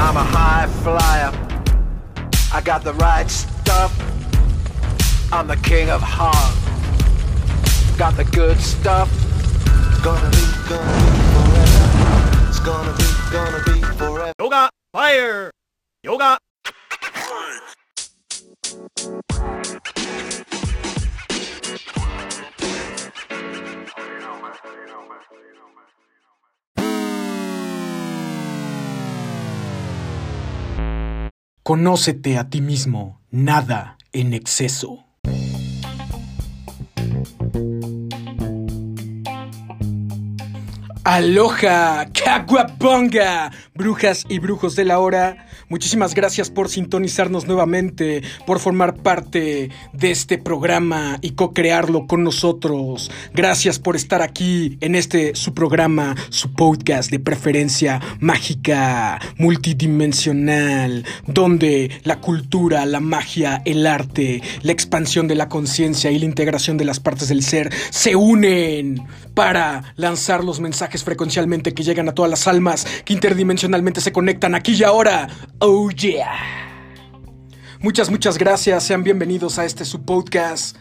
I'm a high flyer. I got the right stuff. I'm the king of heart. Got the good stuff. It's gonna be, gonna be forever. It's gonna be, gonna be forever. Yoga, fire! Yoga! Conócete a ti mismo, nada en exceso. Aloha, caguabonga, brujas y brujos de la hora. Muchísimas gracias por sintonizarnos nuevamente, por formar parte de este programa y co-crearlo con nosotros. Gracias por estar aquí en este su programa, su podcast de preferencia mágica, multidimensional, donde la cultura, la magia, el arte, la expansión de la conciencia y la integración de las partes del ser se unen para lanzar los mensajes frecuencialmente que llegan a todas las almas que interdimensionalmente se conectan aquí y ahora. Oh yeah. Muchas, muchas gracias. Sean bienvenidos a este su podcast.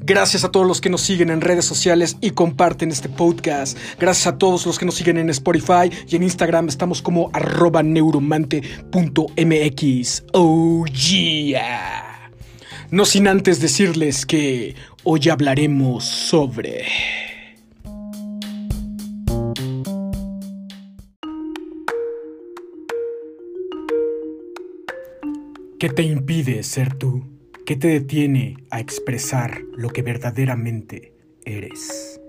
Gracias a todos los que nos siguen en redes sociales y comparten este podcast. Gracias a todos los que nos siguen en Spotify y en Instagram. Estamos como arroba neuromante.mx. Oh yeah. No sin antes decirles que hoy hablaremos sobre... ¿Qué te impide ser tú? ¿Qué te detiene a expresar lo que verdaderamente eres?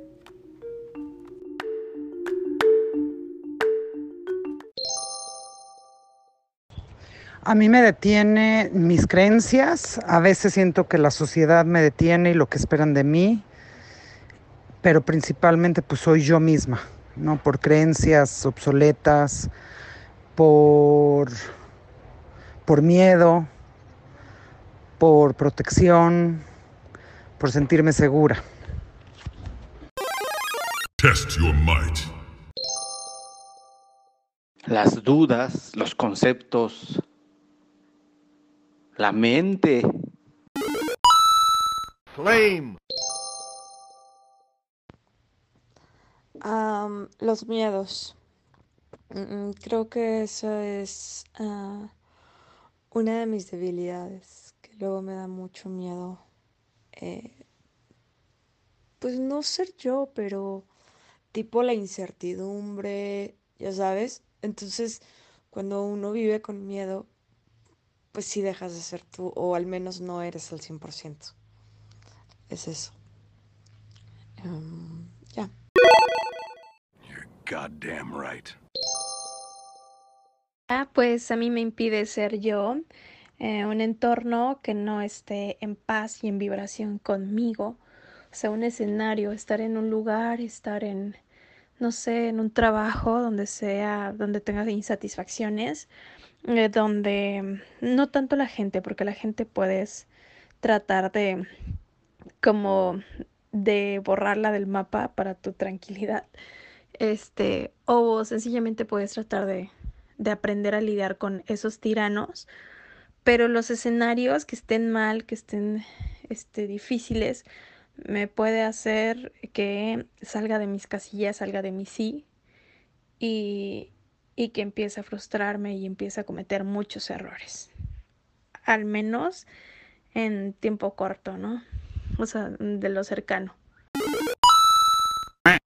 A mí me detiene mis creencias, a veces siento que la sociedad me detiene y lo que esperan de mí, pero principalmente pues soy yo misma, ¿no? Por creencias obsoletas, por, por miedo, por protección, por sentirme segura. Test your might. las dudas, los conceptos, la mente. Flame! Am, los miedos. Mm, mm, Creo que esa es ah, una de mis debilidades, que luego me da mucho miedo. eh, pues no ser yo, pero tipo la incertidumbre, ya sabes. Entonces, cuando uno vive con miedo, pues sí dejas de ser tú, o al menos no eres al 100%. Es eso. Em, ya. Goddamn right. Ah, pues a mí me impide ser yo, eh, un entorno que no esté en paz y en vibración conmigo, o sea, un escenario, estar en un lugar, estar en, no sé, en un trabajo donde sea, donde tenga insatisfacciones, eh, donde no tanto la gente, porque la gente puedes tratar de como de borrarla del mapa para tu tranquilidad. Este, o sencillamente puedes tratar de, de aprender a lidiar con esos tiranos, pero los escenarios que estén mal, que estén este, difíciles, me puede hacer que salga de mis casillas, salga de mi sí y, y que empiece a frustrarme y empiece a cometer muchos errores. Al menos en tiempo corto, ¿no? O sea, de lo cercano.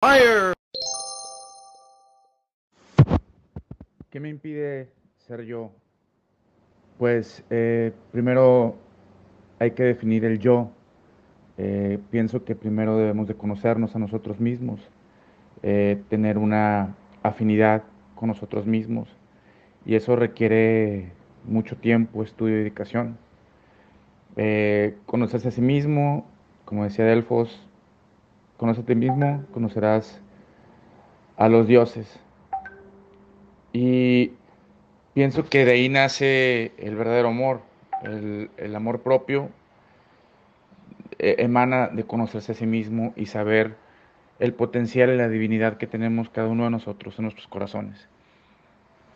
Fire! ¿Qué me impide ser yo? Pues eh, primero hay que definir el yo. Eh, pienso que primero debemos de conocernos a nosotros mismos, eh, tener una afinidad con nosotros mismos y eso requiere mucho tiempo, estudio y dedicación. Conocerse a sí mismo, como decía Delfos, conócete a ti mismo, conocerás a los dioses. Y pienso que de ahí nace el verdadero amor, el, amor propio eh, emana de conocerse a sí mismo y saber el potencial y la divinidad que tenemos cada uno de nosotros en nuestros corazones.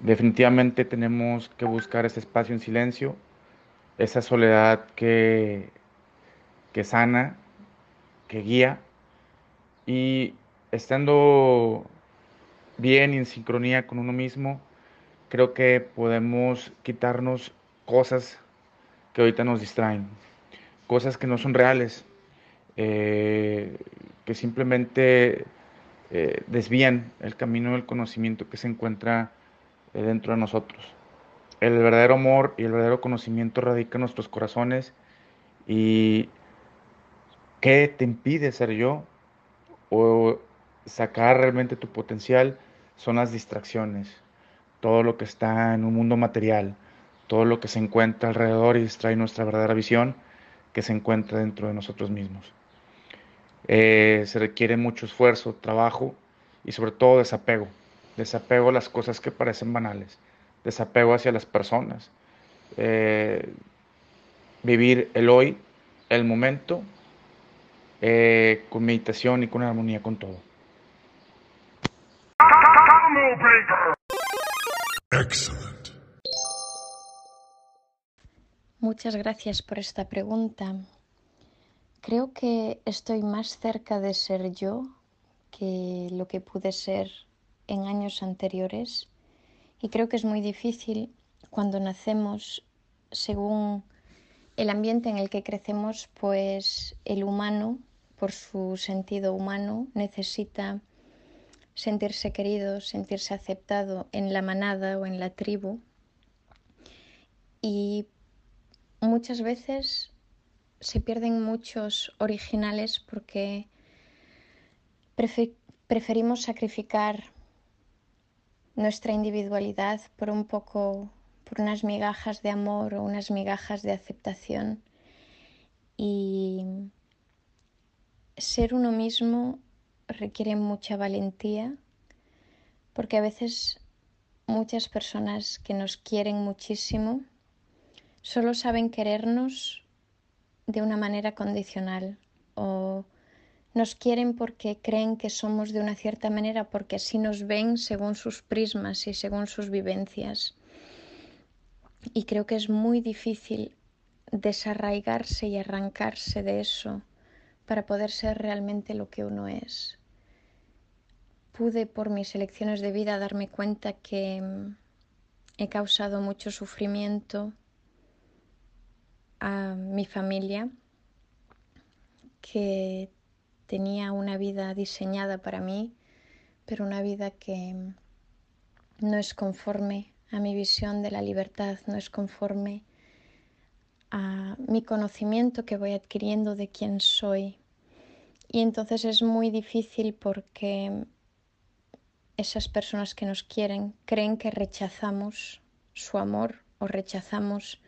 Definitivamente tenemos que buscar ese espacio en silencio, esa soledad que, que sana, que guía y estando bien y en sincronía con uno mismo, creo que podemos quitarnos cosas que ahorita nos distraen, cosas que no son reales, eh, que simplemente eh, desvían el camino del conocimiento que se encuentra eh, dentro de nosotros. El verdadero amor y el verdadero conocimiento radica en nuestros corazones y ¿qué te impide ser yo? O sacar realmente tu potencial son las distracciones, todo lo que está en un mundo material, todo lo que se encuentra alrededor y distrae nuestra verdadera visión que se encuentra dentro de nosotros mismos. Eh, se requiere mucho esfuerzo, trabajo y sobre todo desapego. Desapego a las cosas que parecen banales. Desapego hacia las personas. Eh, vivir el hoy, el momento, eh, con meditación y con armonía con todo. Muchas gracias por esta pregunta. Creo que estoy más cerca de ser yo que lo que pude ser en años anteriores y creo que es muy difícil cuando nacemos según el ambiente en el que crecemos, pues el humano, por su sentido humano, necesita sentirse querido, sentirse aceptado en la manada o en la tribu. Y muchas veces se pierden muchos originales porque preferimos sacrificar nuestra individualidad por un poco, por unas migajas de amor o unas migajas de aceptación. Y ser uno mismo requiere mucha valentía porque a veces muchas personas que nos quieren muchísimo solo saben querernos de una manera condicional o nos quieren porque creen que somos de una cierta manera, porque así nos ven según sus prismas y según sus vivencias. Y creo que es muy difícil desarraigarse y arrancarse de eso para poder ser realmente lo que uno es. Pude por mis elecciones de vida darme cuenta que mm, he causado mucho sufrimiento a mi familia, que tenía una vida diseñada para mí, pero una vida que mm, no es conforme a mi visión de la libertad, no es conforme a mi conocimiento que voy adquiriendo de quién soy. Y entonces es muy difícil porque esas personas que nos quieren creen que rechazamos su amor o rechazamos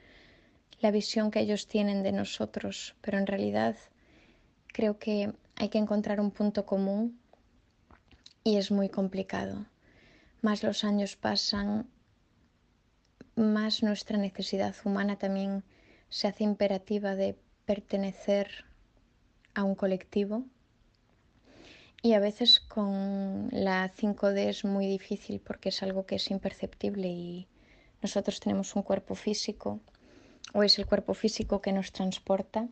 la visión que ellos tienen de nosotros, pero en realidad creo que hay que encontrar un punto común y es muy complicado. Más los años pasan, más nuestra necesidad humana también se hace imperativa de pertenecer a un colectivo. Y a veces con la 5D es muy difícil porque es algo que es imperceptible y nosotros tenemos un cuerpo físico o es el cuerpo físico que nos transporta.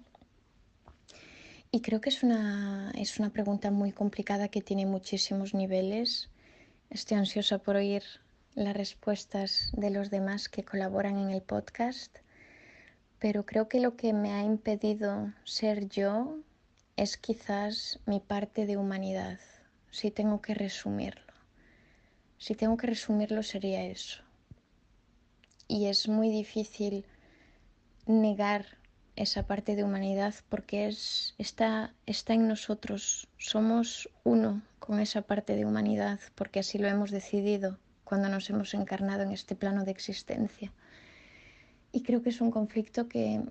Y creo que es una, es una pregunta muy complicada que tiene muchísimos niveles. Estoy ansiosa por oír las respuestas de los demás que colaboran en el podcast pero creo que lo que me ha impedido ser yo es quizás mi parte de humanidad, si tengo que resumirlo. Si tengo que resumirlo sería eso. Y es muy difícil negar esa parte de humanidad porque es, está, está en nosotros. Somos uno con esa parte de humanidad porque así lo hemos decidido cuando nos hemos encarnado en este plano de existencia. Y creo que es un conflicto que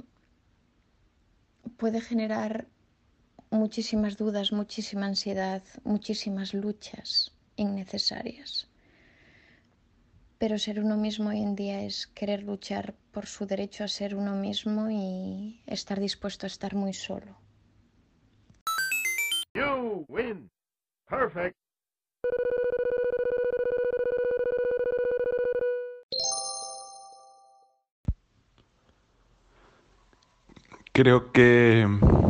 puede generar muchísimas dudas, muchísima ansiedad, muchísimas luchas innecesarias. Pero ser uno mismo hoy en día es querer luchar por su derecho a ser uno mismo y estar dispuesto a estar muy solo. Creo que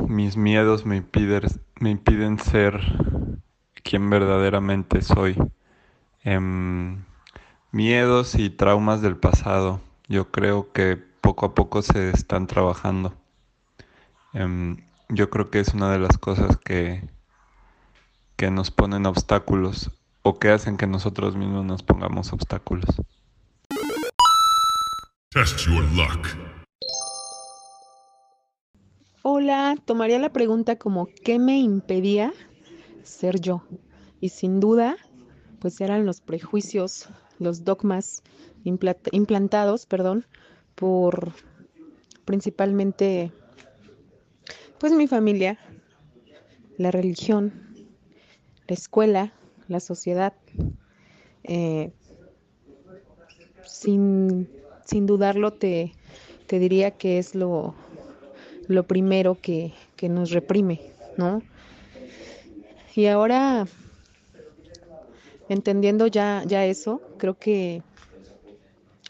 mis miedos me impiden, me impiden ser quien verdaderamente soy. Em, miedos y traumas del pasado, yo creo que poco a poco se están trabajando. Em, yo creo que es una de las cosas que, que nos ponen obstáculos o que hacen que nosotros mismos nos pongamos obstáculos. Test your luck. Hola, tomaría la pregunta como ¿qué me impedía ser yo? Y sin duda, pues eran los prejuicios, los dogmas implantados, perdón, por principalmente pues mi familia, la religión, la escuela, la sociedad. Eh, sin, sin, dudarlo te, te, diría que es lo, lo primero que, que nos reprime, ¿no? Y ahora, entendiendo ya, ya eso, creo que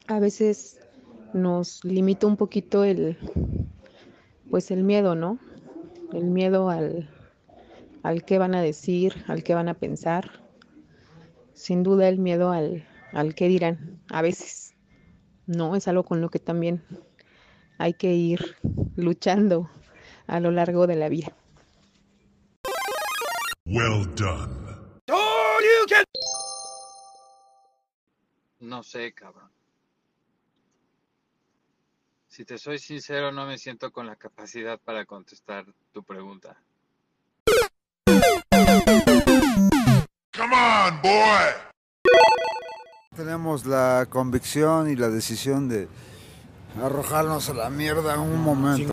a veces nos limita un poquito el, pues el miedo, ¿no? El miedo al, al qué van a decir, al qué van a pensar. Sin duda el miedo al, al qué dirán, a veces. No, es algo con lo que también hay que ir luchando a lo largo de la vida. Well done. No sé, cabrón. Si te soy sincero, no me siento con la capacidad para contestar tu pregunta. Come on, boy. Tenemos la convicción y la decisión de arrojarnos a la mierda en un momento.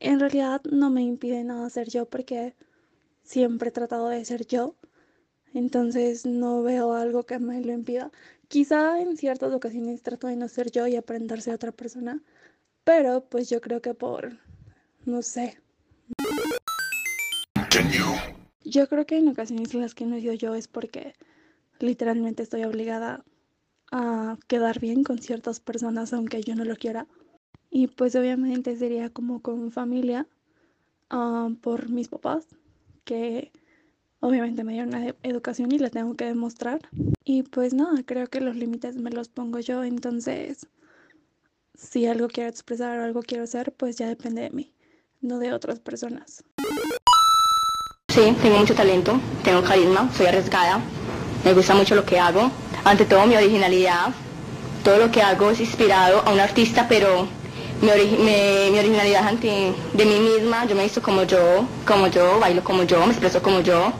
En realidad no me impide nada ser yo porque siempre he tratado de ser yo. Entonces no veo algo que me lo impida. Quizá en ciertas ocasiones trato de no ser yo y aprender a ser otra persona. Pero pues yo creo que por, no sé. Yo creo que en ocasiones las que no he sido yo es porque literalmente estoy obligada a quedar bien con ciertas personas aunque yo no lo quiera. Y pues obviamente sería como con familia, ah, por mis papás, que obviamente me dieron una educación y la tengo que demostrar. Y pues nada, creo que los límites me los pongo yo, entonces si algo quiero expresar o algo quiero hacer, pues ya depende de mí, no de otras personas. Sí, tengo mucho talento, tengo carisma, soy arriesgada, me gusta mucho lo que hago. Ante todo mi originalidad, todo lo que hago es inspirado a un artista, pero mi, originalidad ante de mí misma, yo me visto como yo, como yo, bailo como yo, me expreso como yo.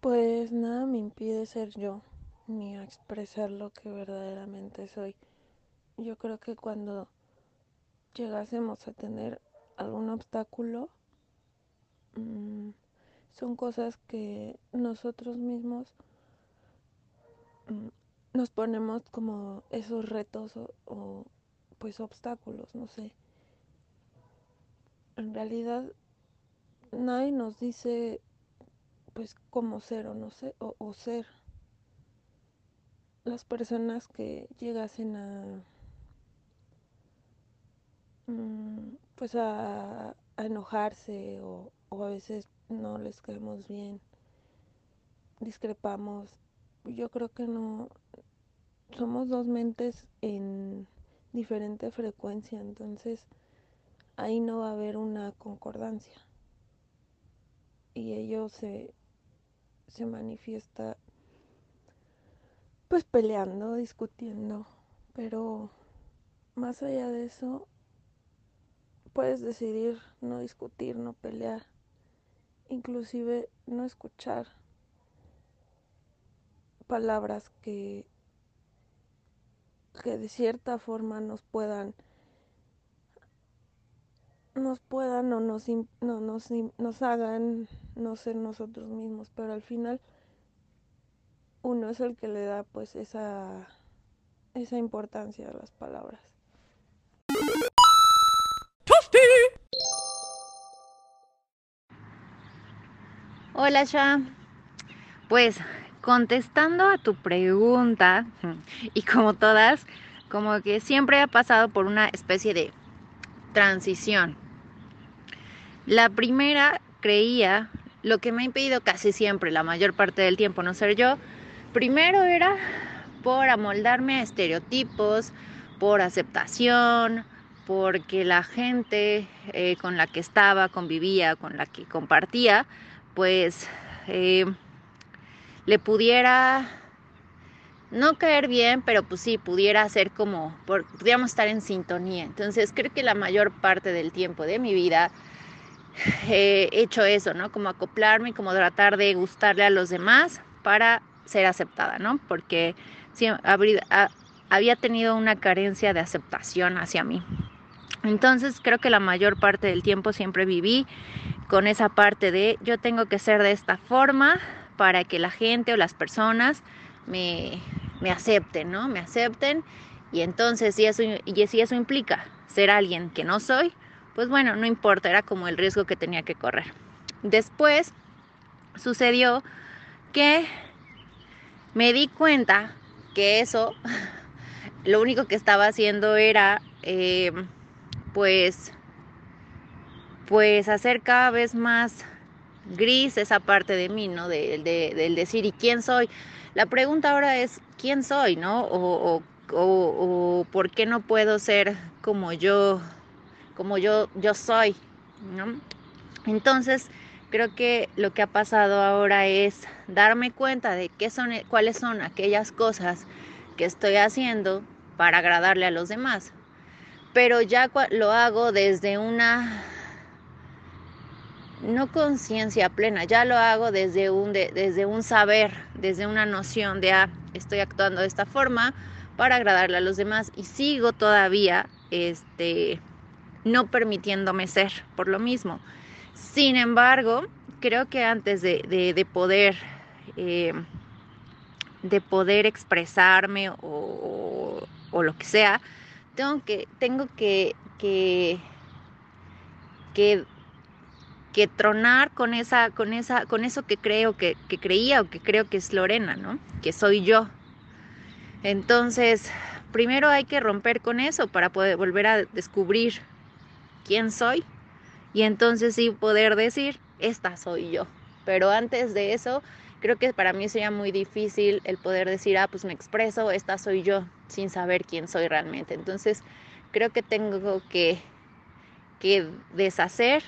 Pues nada me impide ser yo, ni expresar lo que verdaderamente soy. Yo creo que cuando llegásemos a tener algún obstáculo, mm, son cosas que nosotros mismos mm, nos ponemos como esos retos o, pues obstáculos, no sé. En realidad nadie nos dice pues cómo ser o no sé o ser las personas que llegasen a Mm, pues a, enojarse o, a veces no les caemos bien, discrepamos. Yo creo que no, somos dos mentes en diferente frecuencia, entonces ahí no va a haber una concordancia. Y ello se, se manifiesta pues peleando, discutiendo, pero más allá de eso, puedes decidir no discutir, no pelear, inclusive no escuchar palabras que, que de cierta forma nos puedan nos puedan o nos, no, nos, nos hagan no ser nosotros mismos, pero al final uno es el que le da pues esa, esa importancia a las palabras. Hola, ya. Pues contestando a tu pregunta, y como todas, como que siempre ha pasado por una especie de transición. La primera creía, lo que me ha impedido casi siempre, la mayor parte del tiempo, no ser yo, primero era por amoldarme a estereotipos, por aceptación, porque la gente eh, con la que estaba, convivía, con la que compartía, pues eh, le pudiera no caer bien, pero pues sí, pudiera ser como, pudiéramos estar en sintonía. Entonces creo que la mayor parte del tiempo de mi vida he hecho eso, ¿no? Como acoplarme, como tratar de gustarle a los demás para ser aceptada, ¿no? Porque había tenido una carencia de aceptación hacia mí. Entonces creo que la mayor parte del tiempo siempre viví con esa parte de yo tengo que ser de esta forma para que la gente o las personas me, me acepten, ¿no? Me acepten y entonces si eso, y si eso implica ser alguien que no soy, pues bueno, no importa, era como el riesgo que tenía que correr. Después sucedió que me di cuenta que eso, lo único que estaba haciendo era, eh, pues, pues hacer cada vez más gris esa parte de mí, ¿no? del decir, ¿y quién soy? La pregunta ahora es, ¿quién soy, no? O, o, o, por qué no puedo ser como yo, como yo, yo soy, ¿no? Entonces, creo que lo que ha pasado ahora es darme cuenta de qué son, cuáles son aquellas cosas que estoy haciendo para agradarle a los demás. Pero ya lo hago desde una no conciencia plena, ya lo hago desde un, desde un saber, desde una noción de, ah, estoy actuando de esta forma para agradarle a los demás y sigo todavía, este, no permitiéndome ser por lo mismo. Sin embargo, creo que antes de, poder, eh, de poder expresarme o, lo que sea, tengo que, tengo que, que que tronar con esa, con esa, con eso que creo que, que creía o que creo que es Lorena, ¿no? Que soy yo. Entonces, primero hay que romper con eso para poder volver a descubrir quién soy y entonces sí poder decir, esta soy yo. Pero antes de eso, creo que para mí sería muy difícil el poder decir, ah, pues me expreso, esta soy yo, sin saber quién soy realmente. Entonces, creo que tengo que, que deshacer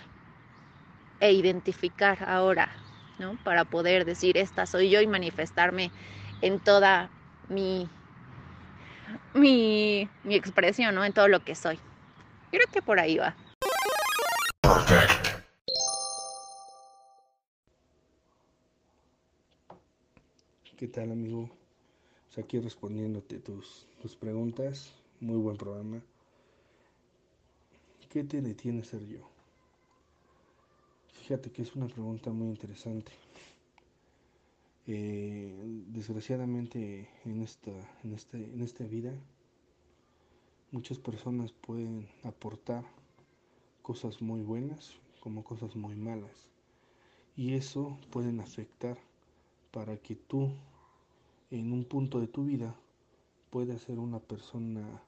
e identificar ahora, ¿no? Para poder decir, esta soy yo y manifestarme en toda mi, mi, mi expresión, ¿no? En todo lo que soy. Creo que por ahí va. ¿Qué tal, amigo? Pues aquí respondiéndote tus, tus preguntas. Muy buen programa. ¿Qué te detiene ser yo? Fíjate que es una pregunta muy interesante. Eh, desgraciadamente en esta, en, este, en esta vida muchas personas pueden aportar cosas muy buenas como cosas muy malas y eso pueden afectar para que tú en un punto de tu vida puedas ser una persona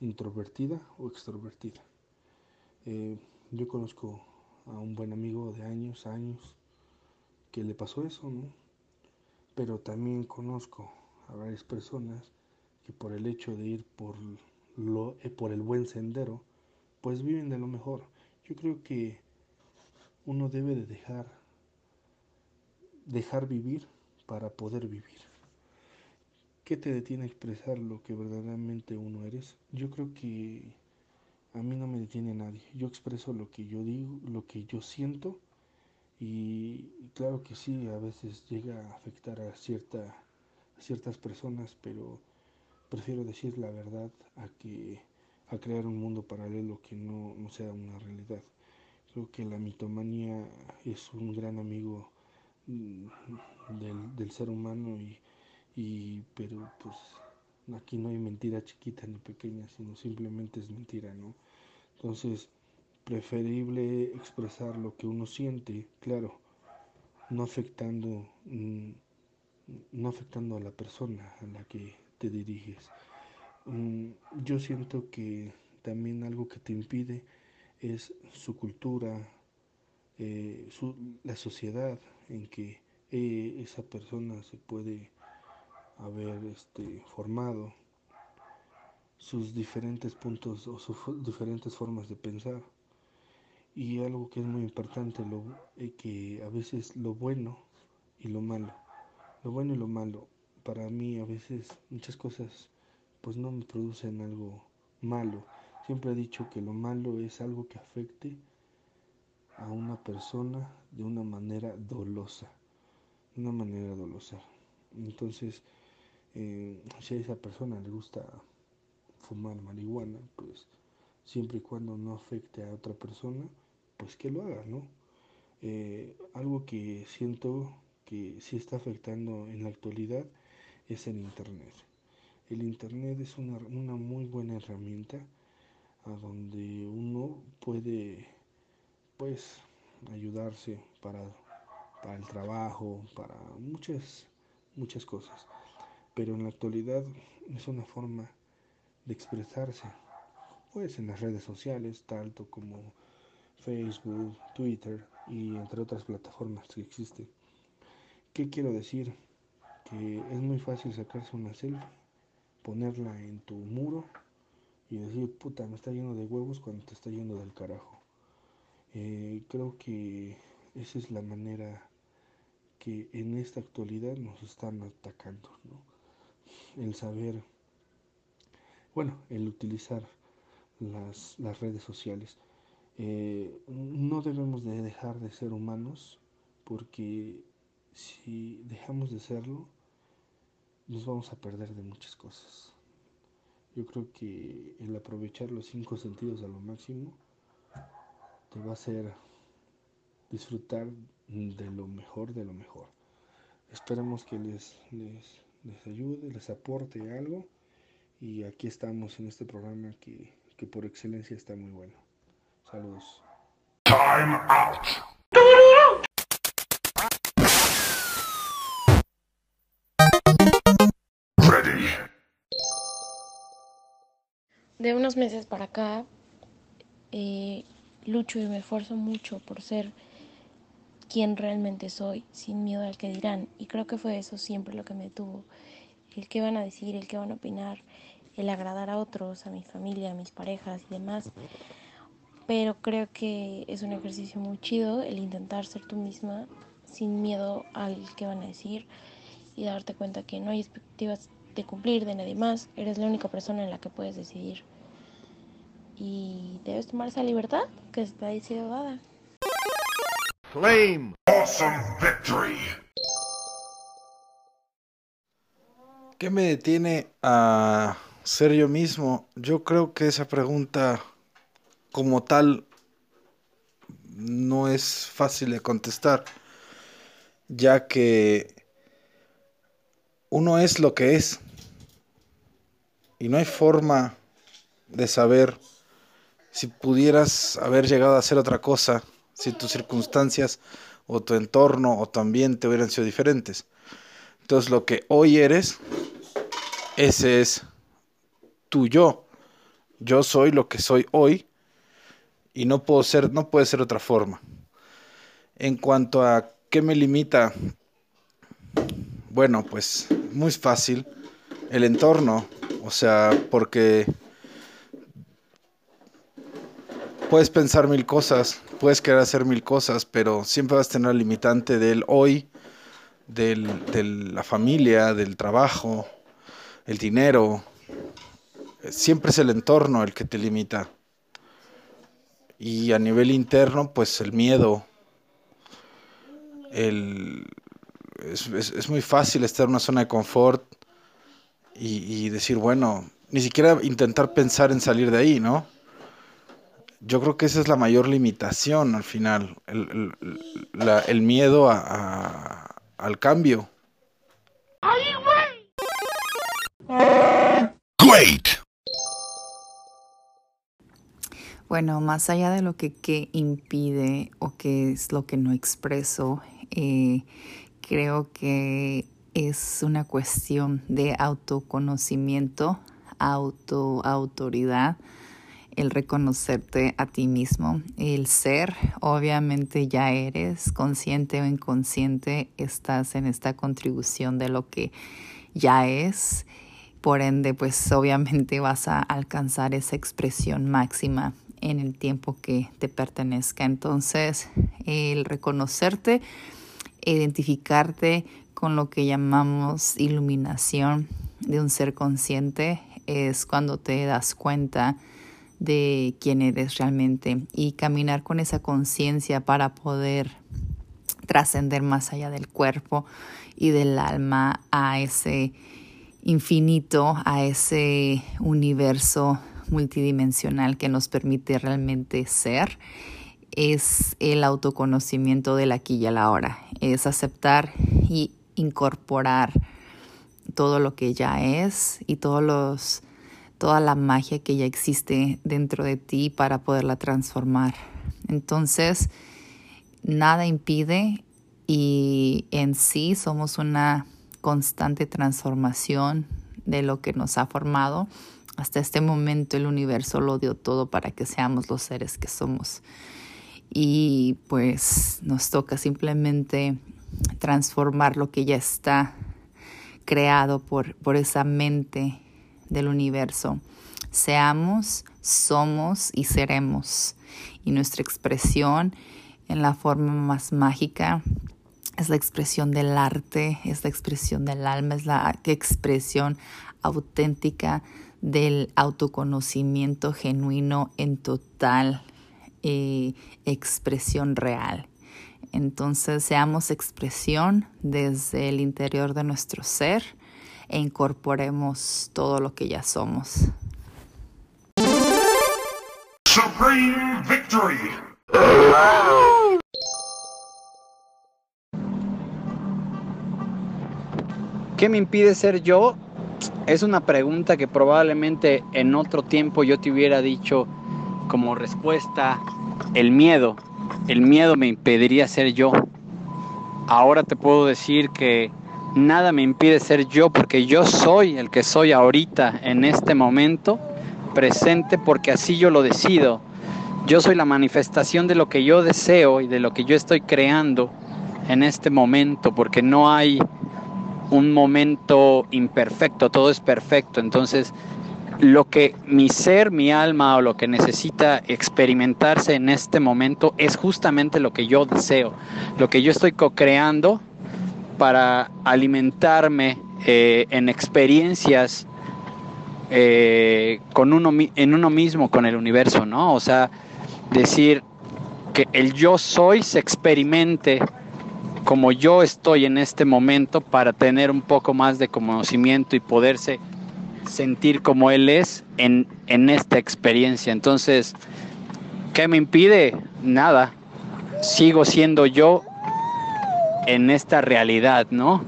introvertida o extrovertida. Eh, yo conozco a un buen amigo de años, años, que le pasó eso, ¿no? Pero también conozco a varias personas que por el hecho de ir por, lo, eh, por el buen sendero, pues viven de lo mejor. Yo creo que uno debe de dejar, dejar vivir para poder vivir. ¿Qué te detiene a expresar lo que verdaderamente uno eres? Yo creo que a mí no me detiene nadie. Yo expreso lo que yo digo, lo que yo siento y, claro que sí, a veces llega a afectar a, cierta, ciertas personas, pero prefiero decir la verdad a que a crear un mundo paralelo que no, no sea una realidad. Creo que la mitomanía es un gran amigo mm, del, del ser humano y, y pero pues Aquí no hay mentira chiquita ni pequeña, sino simplemente es mentira, ¿no? Entonces, preferible expresar lo que uno siente, claro, no afectando mm, no afectando a la persona a la que te diriges. Mm, yo siento que también algo que te impide es su cultura, eh, la sociedad en que eh, esa persona se puede haber este, formado, sus diferentes puntos o sus diferentes formas de pensar. Y algo que es muy importante, lo, eh, que a veces lo bueno y lo malo, lo bueno y lo malo, para mí a veces muchas cosas pues no me producen algo malo. Siempre he dicho que lo malo es algo que afecte a una persona de una manera dolosa, de una manera dolosa. Entonces, eh, si a esa persona le gusta fumar marihuana, pues siempre y cuando no afecte a otra persona, pues que lo haga, ¿no? Eh, algo que siento que sí está afectando en la actualidad es el Internet. El Internet es una, una muy buena herramienta a donde uno puede pues ayudarse para, para el trabajo, para muchas, muchas cosas. Pero en la actualidad es una forma de expresarse, pues en las redes sociales, tanto como Facebook, Twitter y entre otras plataformas que existen. ¿Qué quiero decir? Que es muy fácil sacarse una selfie, ponerla en tu muro y decir, puta, me está yendo de huevos cuando te está yendo del carajo. Eh, creo que esa es la manera que en esta actualidad nos están atacando, ¿no? El saber, bueno, el utilizar las, las redes sociales. Eh, no debemos de dejar de ser humanos porque si dejamos de serlo, nos vamos a perder de muchas cosas. Yo creo que el aprovechar los cinco sentidos a lo máximo te va a hacer disfrutar de lo mejor de lo mejor. Esperemos que les, les, les ayude, les aporte algo y aquí estamos en este programa que, que por excelencia está muy bueno. Saludos. Time out. De unos meses para acá, eh, lucho y me esfuerzo mucho por ser quien realmente soy, sin miedo al que dirán. Y creo que fue eso siempre lo que me tuvo. El que van a decir, el que van a opinar, el agradar a otros, a mi familia, a mis parejas y demás. Pero creo que es un ejercicio muy chido el intentar ser tú misma sin miedo al que van a decir y darte cuenta que no hay expectativas de cumplir de nadie más, eres la única persona en la que puedes decidir. Y debes tomar esa libertad que te ha sido dada. Flame. Awesome victory. ¿Qué me detiene a ser yo mismo? Yo creo que esa pregunta como tal no es fácil de contestar, ya que uno es lo que es y no hay forma de saber si pudieras haber llegado a hacer otra cosa, si tus circunstancias o tu entorno o tu ambiente hubieran sido diferentes. Entonces lo que hoy eres, ese es tu yo. Yo soy lo que soy hoy y no puedo ser, no puede ser otra forma. En cuanto a qué me limita, bueno, pues muy fácil el entorno, o sea, porque puedes pensar mil cosas, puedes querer hacer mil cosas, pero siempre vas a tener el limitante del hoy, del, de la familia, del trabajo, el dinero. Siempre es el entorno el que te limita. Y a nivel interno, pues el miedo. El, es, es, es muy fácil estar en una zona de confort y, y decir, bueno, ni siquiera intentar pensar en salir de ahí, ¿no? Yo creo que esa es la mayor limitación al final, el, el, la, el miedo a, a, al cambio. Great. Bueno, más allá de lo que, que impide o qué es lo que no expreso, eh, creo que es una cuestión de autoconocimiento, autoautoridad, el reconocerte a ti mismo, el ser, obviamente ya eres consciente o inconsciente, estás en esta contribución de lo que ya es, por ende pues obviamente vas a alcanzar esa expresión máxima en el tiempo que te pertenezca. Entonces, el reconocerte, identificarte con lo que llamamos iluminación de un ser consciente es cuando te das cuenta de quién eres realmente y caminar con esa conciencia para poder trascender más allá del cuerpo y del alma a ese infinito, a ese universo multidimensional que nos permite realmente ser, es el autoconocimiento del aquí y el ahora, es aceptar y incorporar todo lo que ya es y todos los toda la magia que ya existe dentro de ti para poderla transformar. Entonces, nada impide y en sí somos una constante transformación de lo que nos ha formado. Hasta este momento el universo lo dio todo para que seamos los seres que somos. Y pues nos toca simplemente transformar lo que ya está creado por, por esa mente del universo. Seamos, somos y seremos. Y nuestra expresión en la forma más mágica es la expresión del arte, es la expresión del alma, es la expresión auténtica del autoconocimiento genuino en total eh, expresión real. Entonces seamos expresión desde el interior de nuestro ser e incorporemos todo lo que ya somos. Supreme victory. ¿Qué me impide ser yo? Es una pregunta que probablemente en otro tiempo yo te hubiera dicho como respuesta el miedo. El miedo me impediría ser yo. Ahora te puedo decir que nada me impide ser yo porque yo soy el que soy ahorita en este momento presente porque así yo lo decido. Yo soy la manifestación de lo que yo deseo y de lo que yo estoy creando en este momento porque no hay un momento imperfecto, todo es perfecto. Entonces, lo que mi ser, mi alma o lo que necesita experimentarse en este momento es justamente lo que yo deseo, lo que yo estoy co-creando para alimentarme eh, en experiencias eh, con uno, en uno mismo, con el universo, ¿no? O sea, decir que el yo soy se experimente como yo estoy en este momento para tener un poco más de conocimiento y poderse sentir como Él es en, en esta experiencia. Entonces, ¿qué me impide? Nada. Sigo siendo yo en esta realidad, ¿no?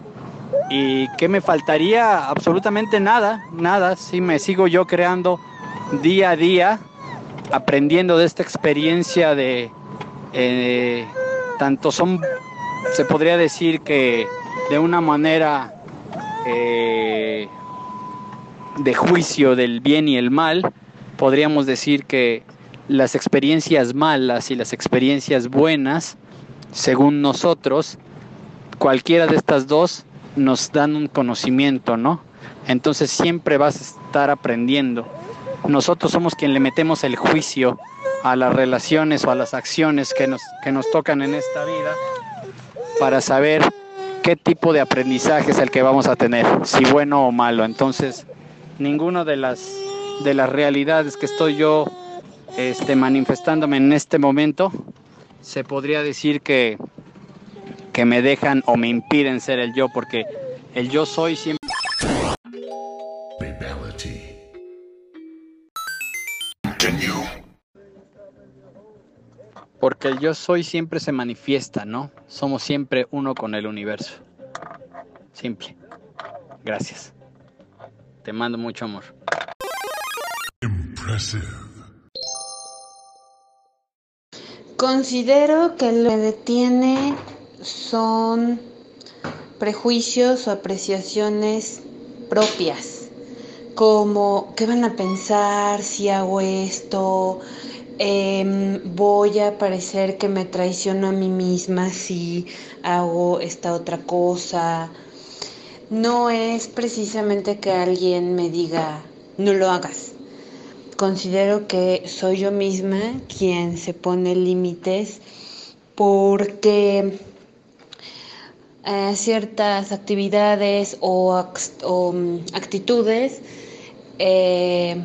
¿Y qué me faltaría? Absolutamente nada, nada. Si me sigo yo creando día a día, aprendiendo de esta experiencia de... Eh, tanto son se podría decir que de una manera eh, de juicio del bien y el mal, podríamos decir que las experiencias malas y las experiencias buenas, según nosotros, cualquiera de estas dos nos dan un conocimiento, ¿no? Entonces siempre vas a estar aprendiendo. Nosotros somos quien le metemos el juicio a las relaciones o a las acciones que nos, que nos tocan en esta vida para saber qué tipo de aprendizaje es el que vamos a tener, si bueno o malo. Entonces, ninguna de las de las realidades que estoy yo este, manifestándome en este momento se podría decir que, que me dejan o me impiden ser el yo, porque el yo soy siempre. Porque el yo soy siempre se manifiesta, ¿no? Somos siempre uno con el universo. Simple. Gracias. Te mando mucho amor. Considero que lo que detiene son prejuicios o apreciaciones propias, como qué van a pensar si hago esto, em, voy a parecer que me traiciono a mí misma si hago esta otra cosa. No es precisamente que alguien me diga, no lo hagas. Considero que soy yo misma quien se pone límites porque ciertas actividades o, mm, actitudes eh,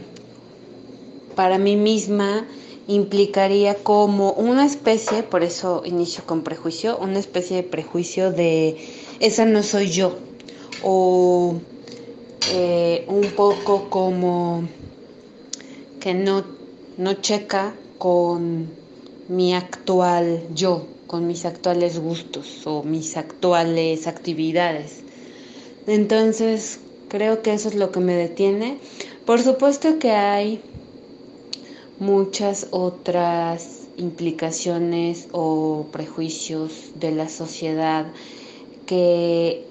para mí misma implicaría como una especie, por eso inicio con prejuicio, una especie de prejuicio de esa no soy yo, o eh, un poco como que no, no checa con mi actual yo, con mis actuales gustos o mis actuales actividades. Entonces, creo que eso es lo que me detiene. Por supuesto que hay muchas otras implicaciones o prejuicios de la sociedad que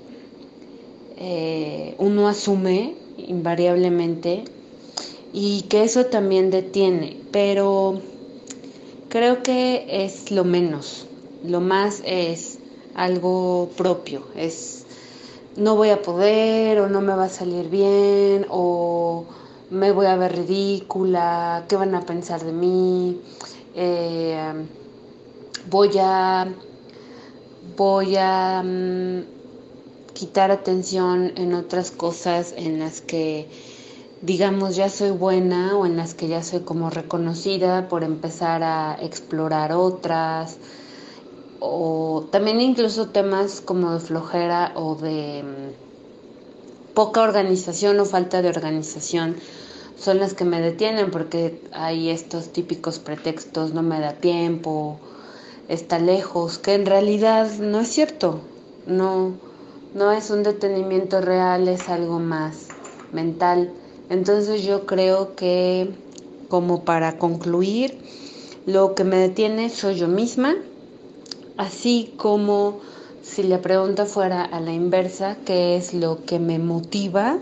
eh, uno asume invariablemente y que eso también detiene, pero creo que es lo menos, lo más es algo propio, es no voy a poder o no me va a salir bien o me voy a ver ridícula, qué van a pensar de mí, eh, voy a voy a mm, quitar atención en otras cosas en las que digamos, ya soy buena o en las que ya soy como reconocida por empezar a explorar otras, o también incluso temas como de flojera o de mm, poca organización o falta de organización son las que me detienen porque hay estos típicos pretextos, no me da tiempo, está lejos, que en realidad no es cierto, no, no es un detenimiento real, es algo más mental. Entonces yo creo que como para concluir, lo que me detiene soy yo misma, así como si la pregunta fuera a la inversa, ¿qué es lo que me motiva?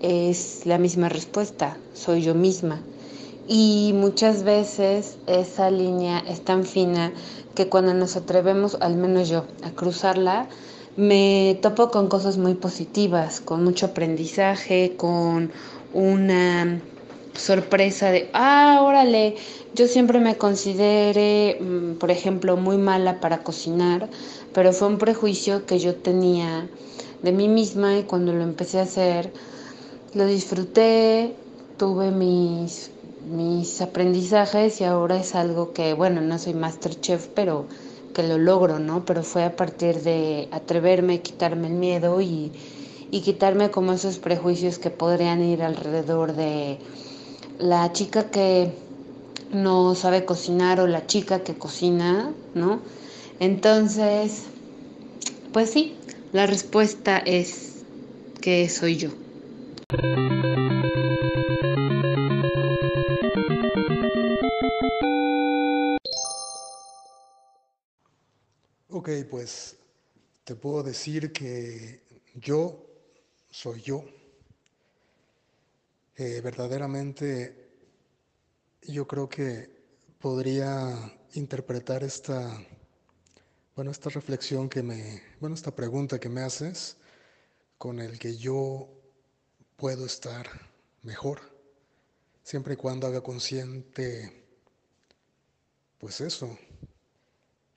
Es la misma respuesta, soy yo misma. Y muchas veces esa línea es tan fina que cuando nos atrevemos, al menos yo, a cruzarla, me topo con cosas muy positivas, con mucho aprendizaje, con una sorpresa de, ah, órale, yo siempre me consideré, mm, por ejemplo, muy mala para cocinar, pero fue un prejuicio que yo tenía de mí misma y cuando lo empecé a hacer, lo disfruté, tuve mis, mis aprendizajes y ahora es algo que, bueno, no soy master chef, pero que lo logro, ¿no? Pero fue a partir de atreverme, quitarme el miedo y, y quitarme como esos prejuicios que podrían ir alrededor de la chica que no sabe cocinar o la chica que cocina, ¿no? Entonces, pues sí, la respuesta es que soy yo. Ok, pues te puedo decir que yo soy yo. Eh, verdaderamente yo creo que podría interpretar esta, bueno, esta reflexión que me, bueno, esta pregunta que me haces con el que yo puedo estar mejor, siempre y cuando haga consciente, pues eso,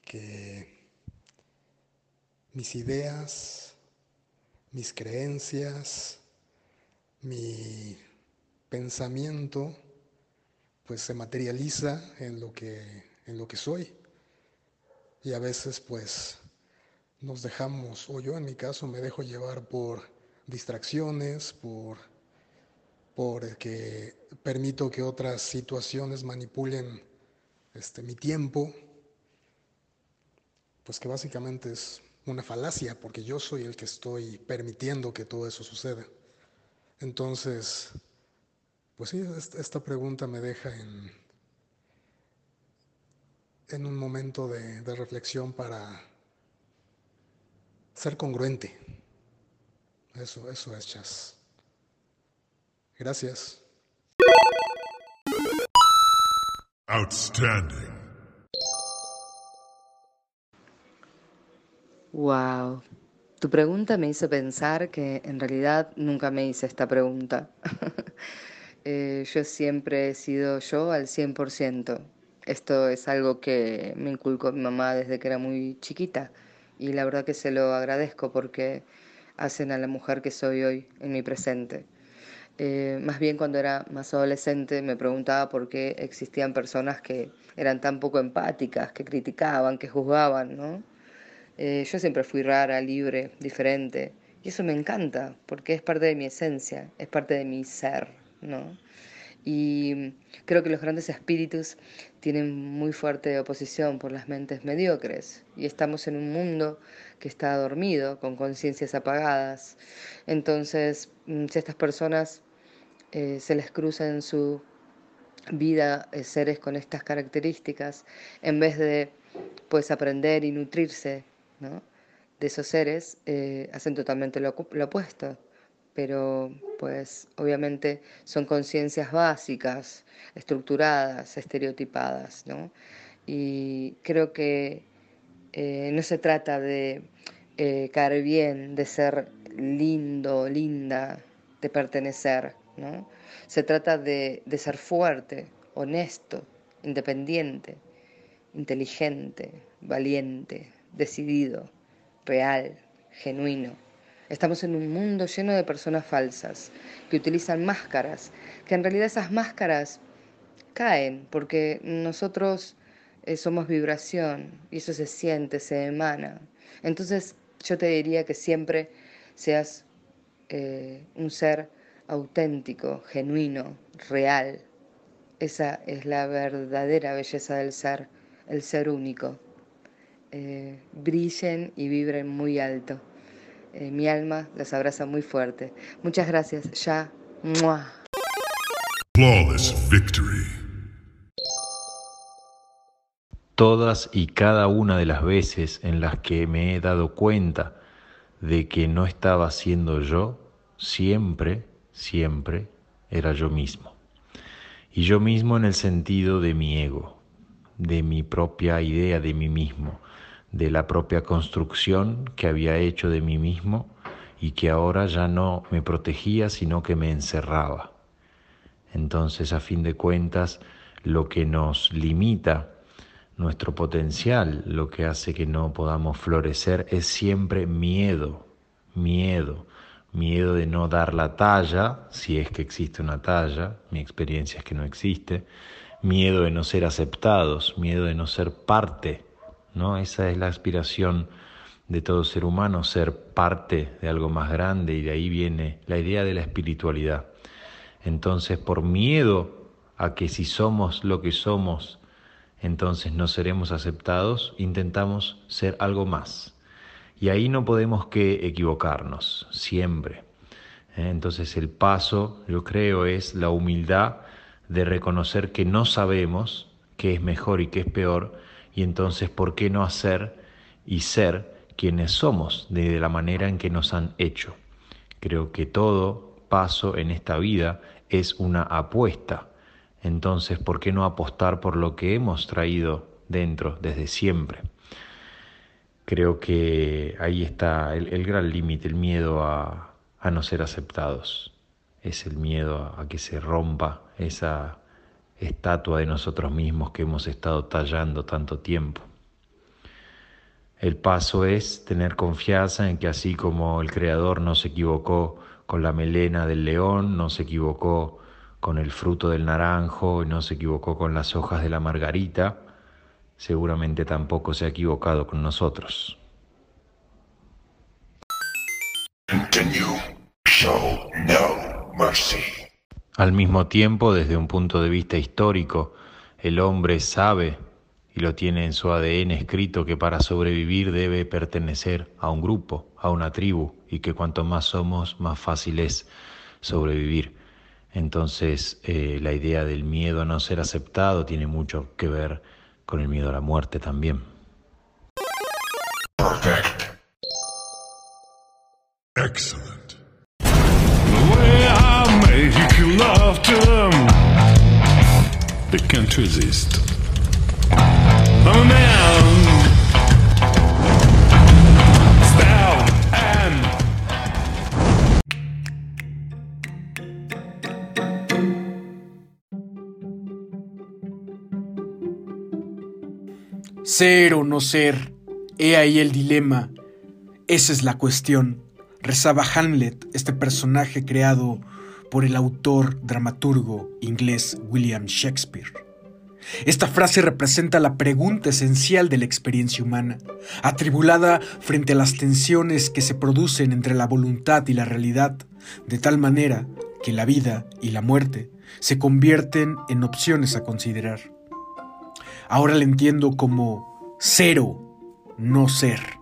que mis ideas, mis creencias, mi pensamiento, pues se materializa en lo que, en lo que soy. Y a veces pues nos dejamos, o yo en mi caso me dejo llevar por distracciones, por, por que permito que otras situaciones manipulen este, mi tiempo, pues que básicamente es una falacia, porque yo soy el que estoy permitiendo que todo eso suceda. Entonces, pues sí, esta pregunta me deja en, en un momento de, de reflexión para ser congruente Eso, eso es jazz. Gracias. Outstanding. Wow. Tu pregunta me hizo pensar que en realidad nunca me hice esta pregunta. Eh, yo siempre he sido yo al 100%. Esto es algo que me inculcó mi mamá desde que era muy chiquita y la verdad que se lo agradezco porque hacen a la mujer que soy hoy en mi presente. Eh, más bien cuando era más adolescente me preguntaba por qué existían personas que eran tan poco empáticas, que criticaban, que juzgaban, ¿no? Eh, yo siempre fui rara, libre, diferente. Y eso me encanta, porque es parte de mi esencia, es parte de mi ser, ¿no? Y creo que los grandes espíritus tienen muy fuerte oposición por las mentes mediocres. Y estamos en un mundo que está dormido, con conciencias apagadas. Entonces, mm, si estas personas eh, se les cruza en su vida eh, seres con estas características, en vez de pues aprender y nutrirse de esos seres, eh, hacen totalmente lo, opuesto. Pero pues obviamente son conciencias básicas, estructuradas, estereotipadas, ¿no? Y creo que eh, no se trata de eh, caer bien, de ser lindo, linda, de pertenecer, ¿no? Se trata de, de ser fuerte, honesto, independiente, inteligente, valiente, decidido, real, genuino. Estamos en un mundo lleno de personas falsas que utilizan máscaras, que en realidad esas máscaras caen porque nosotros eh, somos vibración y eso se siente, se emana. Entonces yo te diría que siempre seas eh, un ser auténtico, genuino, real. Esa es la verdadera belleza del ser, el ser único. Eh, brillen y vibren muy alto. Eh, mi alma las abraza muy fuerte. Muchas gracias. Ya. Flawless victory. Todas y cada una de las veces en las que me he dado cuenta de que no estaba siendo yo, siempre, siempre era yo mismo. Y yo mismo en el sentido de mi ego, de mi propia idea de mí mismo, de la propia construcción que había hecho de mí mismo y que ahora ya no me protegía, sino que me encerraba. Entonces, a fin de cuentas, lo que nos limita nuestro potencial, lo que hace que no podamos florecer, es siempre miedo, miedo, miedo de no dar la talla, si es que existe una talla, mi experiencia es que no existe, miedo de no ser aceptados, miedo de no ser parte Esa es la aspiración de todo ser humano, ser parte de algo más grande y de ahí viene la idea de la espiritualidad. Entonces, por miedo a que si somos lo que somos, entonces no seremos aceptados, intentamos ser algo más. Y ahí no podemos que equivocarnos, siempre. ¿eh? Entonces el paso, yo creo, es la humildad de reconocer que no sabemos qué es mejor y qué es peor, y entonces, ¿por qué no hacer y ser quienes somos de la manera en que nos han hecho? Creo que todo paso en esta vida es una apuesta. Entonces, ¿por qué no apostar por lo que hemos traído dentro desde siempre? Creo que ahí está el, gran límite, el miedo a, a, no ser aceptados. Es el miedo a que se rompa esa estatua de nosotros mismos que hemos estado tallando tanto tiempo. El paso es tener confianza en que así como el Creador no se equivocó con la melena del león, no se equivocó con el fruto del naranjo, no se equivocó con las hojas de la margarita, seguramente tampoco se ha equivocado con nosotros. Al mismo tiempo, desde un punto de vista histórico, el hombre sabe y lo tiene en su ADN escrito que para sobrevivir debe pertenecer a un grupo, a una tribu, y que cuanto más somos, más fácil es sobrevivir. Entonces, eh, la idea del miedo a no ser aceptado tiene mucho que ver con el miedo a la muerte también if them, they can't resist. I'm a man. Ser o no ser, he ahí el dilema. Esa es la cuestión, rezaba Hamlet, este personaje creado por el autor dramaturgo inglés William Shakespeare. Esta frase representa la pregunta esencial de la experiencia humana, atribulada frente a las tensiones que se producen entre la voluntad y la realidad, de tal manera que la vida y la muerte se convierten en opciones a considerar. Ahora la entiendo como cero, no ser,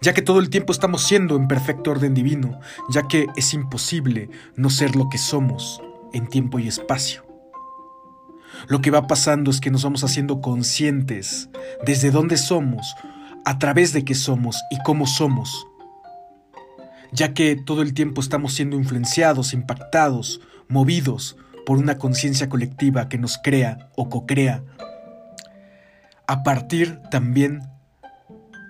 ya que todo el tiempo estamos siendo en perfecto orden divino, ya que es imposible no ser lo que somos en tiempo y espacio. Lo que va pasando es que nos vamos haciendo conscientes desde dónde somos, a través de qué somos y cómo somos, ya que todo el tiempo estamos siendo influenciados, impactados, movidos por una conciencia colectiva que nos crea o co-crea a partir también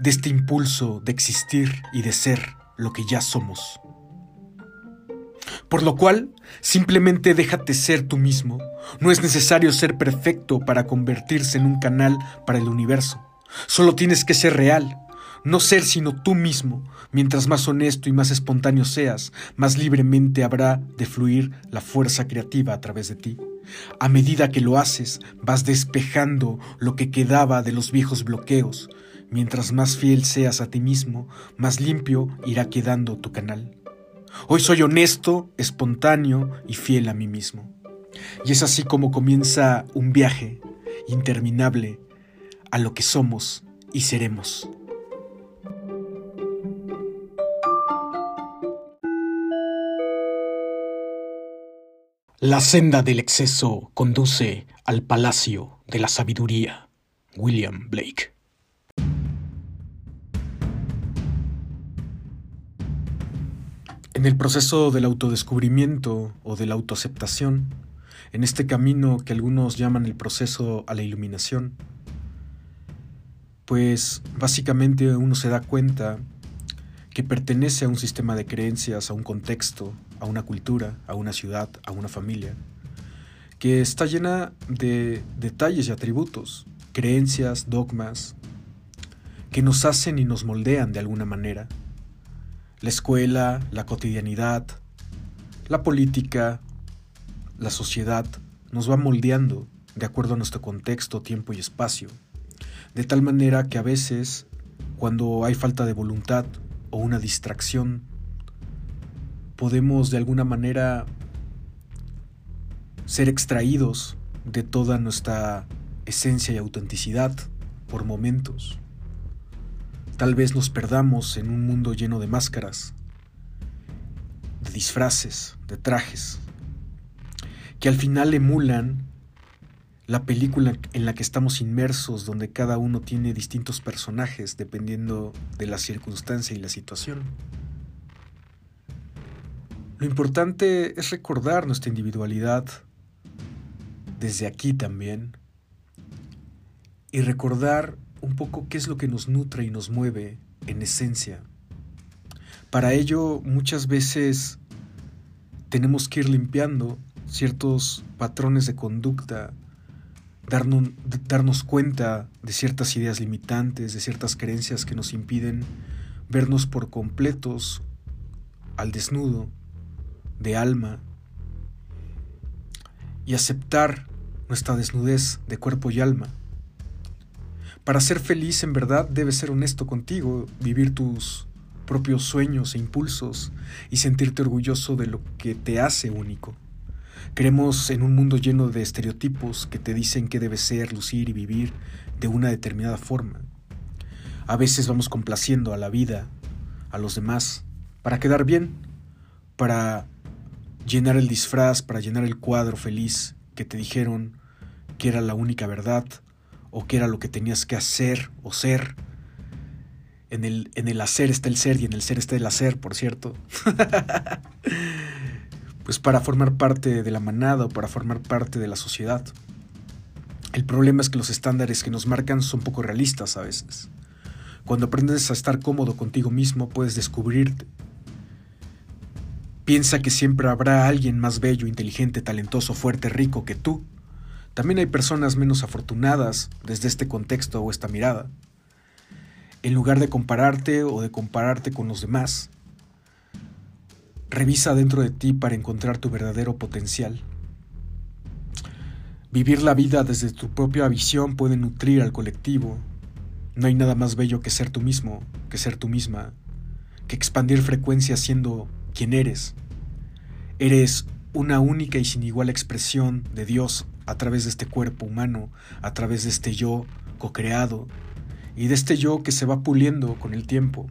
de este impulso de existir y de ser lo que ya somos. Por lo cual, simplemente déjate ser tú mismo. No es necesario ser perfecto para convertirse en un canal para el universo. Solo tienes que ser real, no ser sino tú mismo. Mientras más honesto y más espontáneo seas, más libremente habrá de fluir la fuerza creativa a través de ti. A medida que lo haces, vas despejando lo que quedaba de los viejos bloqueos. Mientras más fiel seas a ti mismo, más limpio irá quedando tu canal. Hoy soy honesto, espontáneo y fiel a mí mismo. Y es así como comienza un viaje interminable a lo que somos y seremos. La senda del exceso conduce al palacio de la sabiduría. William Blake. En el proceso del autodescubrimiento o de la autoaceptación, en este camino que algunos llaman el proceso a la iluminación, pues básicamente uno se da cuenta que pertenece a un sistema de creencias, a un contexto, a una cultura, a una ciudad, a una familia, que está llena de detalles y atributos, creencias, dogmas, que nos hacen y nos moldean de alguna manera. La escuela, la cotidianidad, la política, la sociedad nos va moldeando de acuerdo a nuestro contexto, tiempo y espacio, de tal manera que a veces, cuando hay falta de voluntad o una distracción, podemos de alguna manera ser extraídos de toda nuestra esencia y autenticidad por momentos. Tal vez nos perdamos en un mundo lleno de máscaras, de disfraces, de trajes, que al final emulan la película en la que estamos inmersos, donde cada uno tiene distintos personajes dependiendo de la circunstancia y la situación. Lo importante es recordar nuestra individualidad desde aquí también y recordar un poco qué es lo que nos nutre y nos mueve en esencia. Para ello muchas veces tenemos que ir limpiando ciertos patrones de conducta, darnos, darnos, cuenta de ciertas ideas limitantes, de ciertas creencias que nos impiden vernos por completos al desnudo de alma y aceptar nuestra desnudez de cuerpo y alma. Para ser feliz en verdad debes ser honesto contigo, vivir tus propios sueños e impulsos y sentirte orgulloso de lo que te hace único. Creemos en un mundo lleno de estereotipos que te dicen que debes ser, lucir y vivir de una determinada forma. A veces vamos complaciendo a la vida, a los demás, para quedar bien, para llenar el disfraz, para llenar el cuadro feliz que te dijeron que era la única verdad o que era lo que tenías que hacer o ser. En el, en el hacer está el ser y en el ser está el hacer, por cierto. pues para formar parte de la manada o para formar parte de la sociedad. El problema es que los estándares que nos marcan son poco realistas a veces. Cuando aprendes a estar cómodo contigo mismo, puedes descubrirte. Piensa que siempre habrá alguien más bello, inteligente, talentoso, fuerte, rico que tú. También hay personas menos afortunadas desde este contexto o esta mirada. En lugar de compararte o de compararte con los demás, revisa dentro de ti para encontrar tu verdadero potencial. Vivir la vida desde tu propia visión puede nutrir al colectivo. No hay nada más bello que ser tú mismo, que ser tú misma, que expandir frecuencia siendo quien eres. Eres una única y sin igual expresión de Dios a través de este cuerpo humano, a través de este yo co-creado y de este yo que se va puliendo con el tiempo,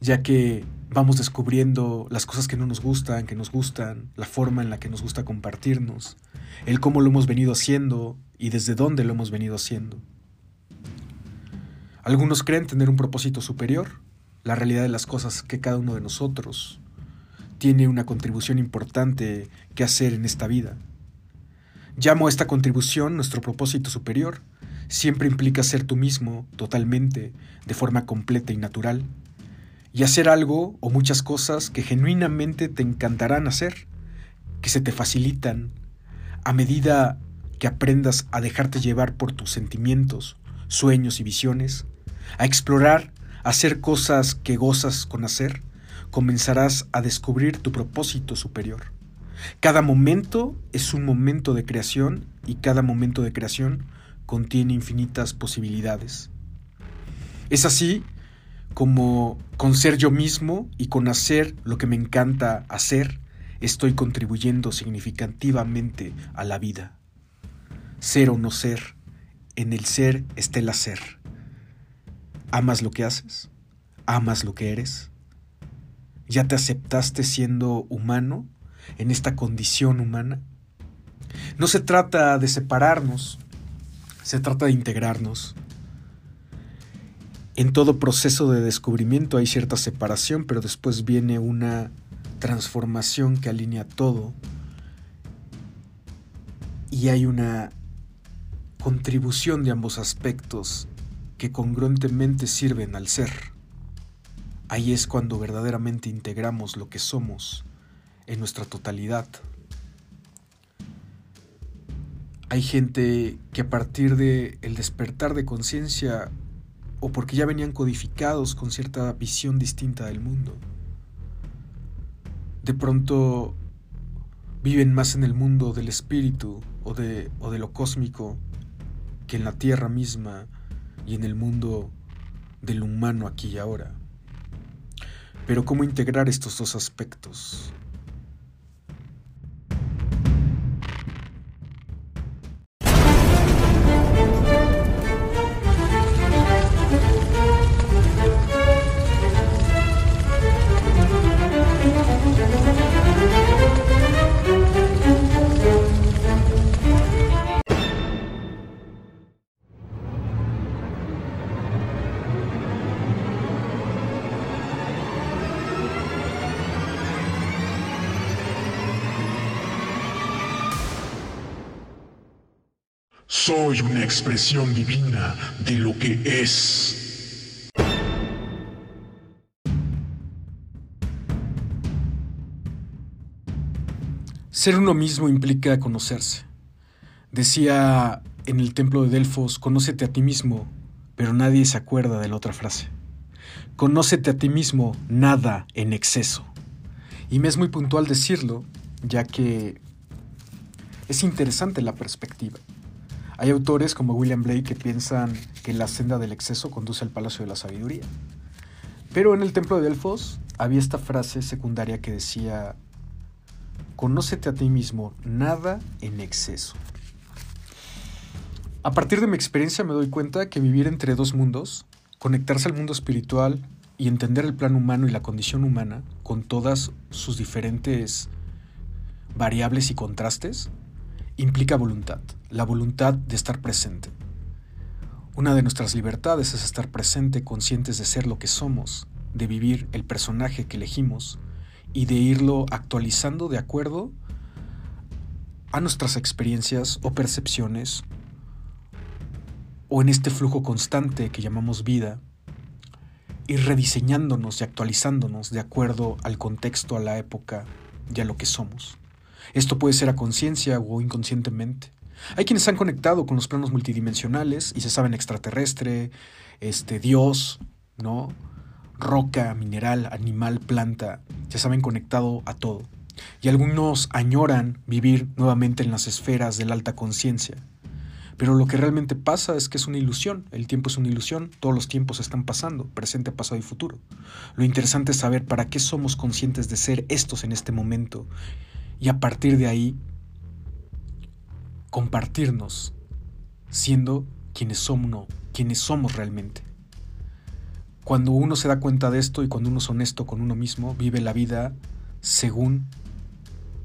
ya que vamos descubriendo las cosas que no nos gustan, que nos gustan, la forma en la que nos gusta compartirnos, el cómo lo hemos venido haciendo y desde dónde lo hemos venido haciendo. Algunos creen tener un propósito superior, la realidad de las cosas que cada uno de nosotros tiene una contribución importante que hacer en esta vida. Llamo a esta contribución nuestro propósito superior. Siempre implica ser tú mismo, totalmente, de forma completa y natural, y hacer algo o muchas cosas que genuinamente te encantarán hacer, que se te facilitan, a medida que aprendas a dejarte llevar por tus sentimientos, sueños y visiones, a explorar, a hacer cosas que gozas con hacer, comenzarás a descubrir tu propósito superior. Cada momento es un momento de creación y cada momento de creación contiene infinitas posibilidades. Es así como con ser yo mismo y con hacer lo que me encanta hacer, estoy contribuyendo significativamente a la vida. Ser o no ser, en el ser está el hacer. ¿Amas lo que haces? ¿Amas lo que eres? ¿Ya te aceptaste siendo humano en esta condición humana? No se trata de separarnos, se trata de integrarnos. En todo proceso de descubrimiento hay cierta separación, pero después viene una transformación que alinea todo y hay una contribución de ambos aspectos que congruentemente sirven al ser. Ahí es cuando verdaderamente integramos lo que somos en nuestra totalidad. Hay gente que a partir de el despertar de conciencia o porque ya venían codificados con cierta visión distinta del mundo, de pronto viven más en el mundo del espíritu o de, o de lo cósmico que en la tierra misma y en el mundo del humano aquí y ahora. Pero ¿cómo integrar estos dos aspectos? Divina de lo que es. Ser uno mismo implica conocerse. Decía en el templo de Delfos, conócete a ti mismo, pero nadie se acuerda de la otra frase. Conócete a ti mismo, nada en exceso. Y me es muy puntual decirlo, ya que es interesante la perspectiva. Hay autores como William Blake que piensan que la senda del exceso conduce al palacio de la sabiduría. Pero en el templo de Delfos había esta frase secundaria que decía, conócete a ti mismo, nada en exceso. A partir de mi experiencia me doy cuenta que vivir entre dos mundos, conectarse al mundo espiritual y entender el plan humano y la condición humana con todas sus diferentes variables y contrastes, implica voluntad, la voluntad de estar presente. Una de nuestras libertades es estar presente, conscientes de ser lo que somos, de vivir el personaje que elegimos y de irlo actualizando de acuerdo a nuestras experiencias o percepciones o en este flujo constante que llamamos vida, ir rediseñándonos y actualizándonos de acuerdo al contexto, a la época y a lo que somos. Esto puede ser a conciencia o inconscientemente. Hay quienes han conectado con los planos multidimensionales y se saben extraterrestre, este Dios, ¿no? Roca, mineral, animal, planta, se saben conectado a todo. Y algunos añoran vivir nuevamente en las esferas de la alta conciencia. Pero lo que realmente pasa es que es una ilusión. El tiempo es una ilusión, todos los tiempos están pasando, presente, pasado y futuro. Lo interesante es saber para qué somos conscientes de ser estos en este momento y a partir de ahí compartirnos siendo quienes somos, quienes somos realmente. Cuando uno se da cuenta de esto y cuando uno es honesto con uno mismo, vive la vida según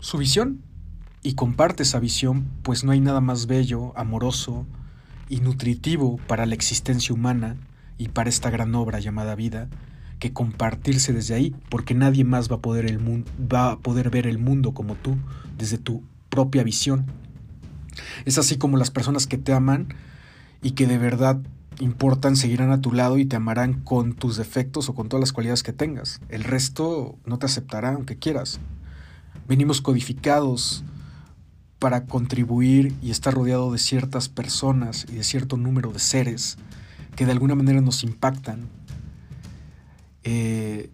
su visión y comparte esa visión, pues no hay nada más bello, amoroso y nutritivo para la existencia humana y para esta gran obra llamada vida que compartirse desde ahí, porque nadie más va a poder, el va a poder ver el mundo como tú, desde tu propia visión. Es así como las personas que te aman y que de verdad importan seguirán a tu lado y te amarán con tus defectos o con todas las cualidades que tengas. El resto no te aceptará aunque quieras. Venimos codificados para contribuir y estar rodeado de ciertas personas y de cierto número de seres que de alguna manera nos impactan. Eh,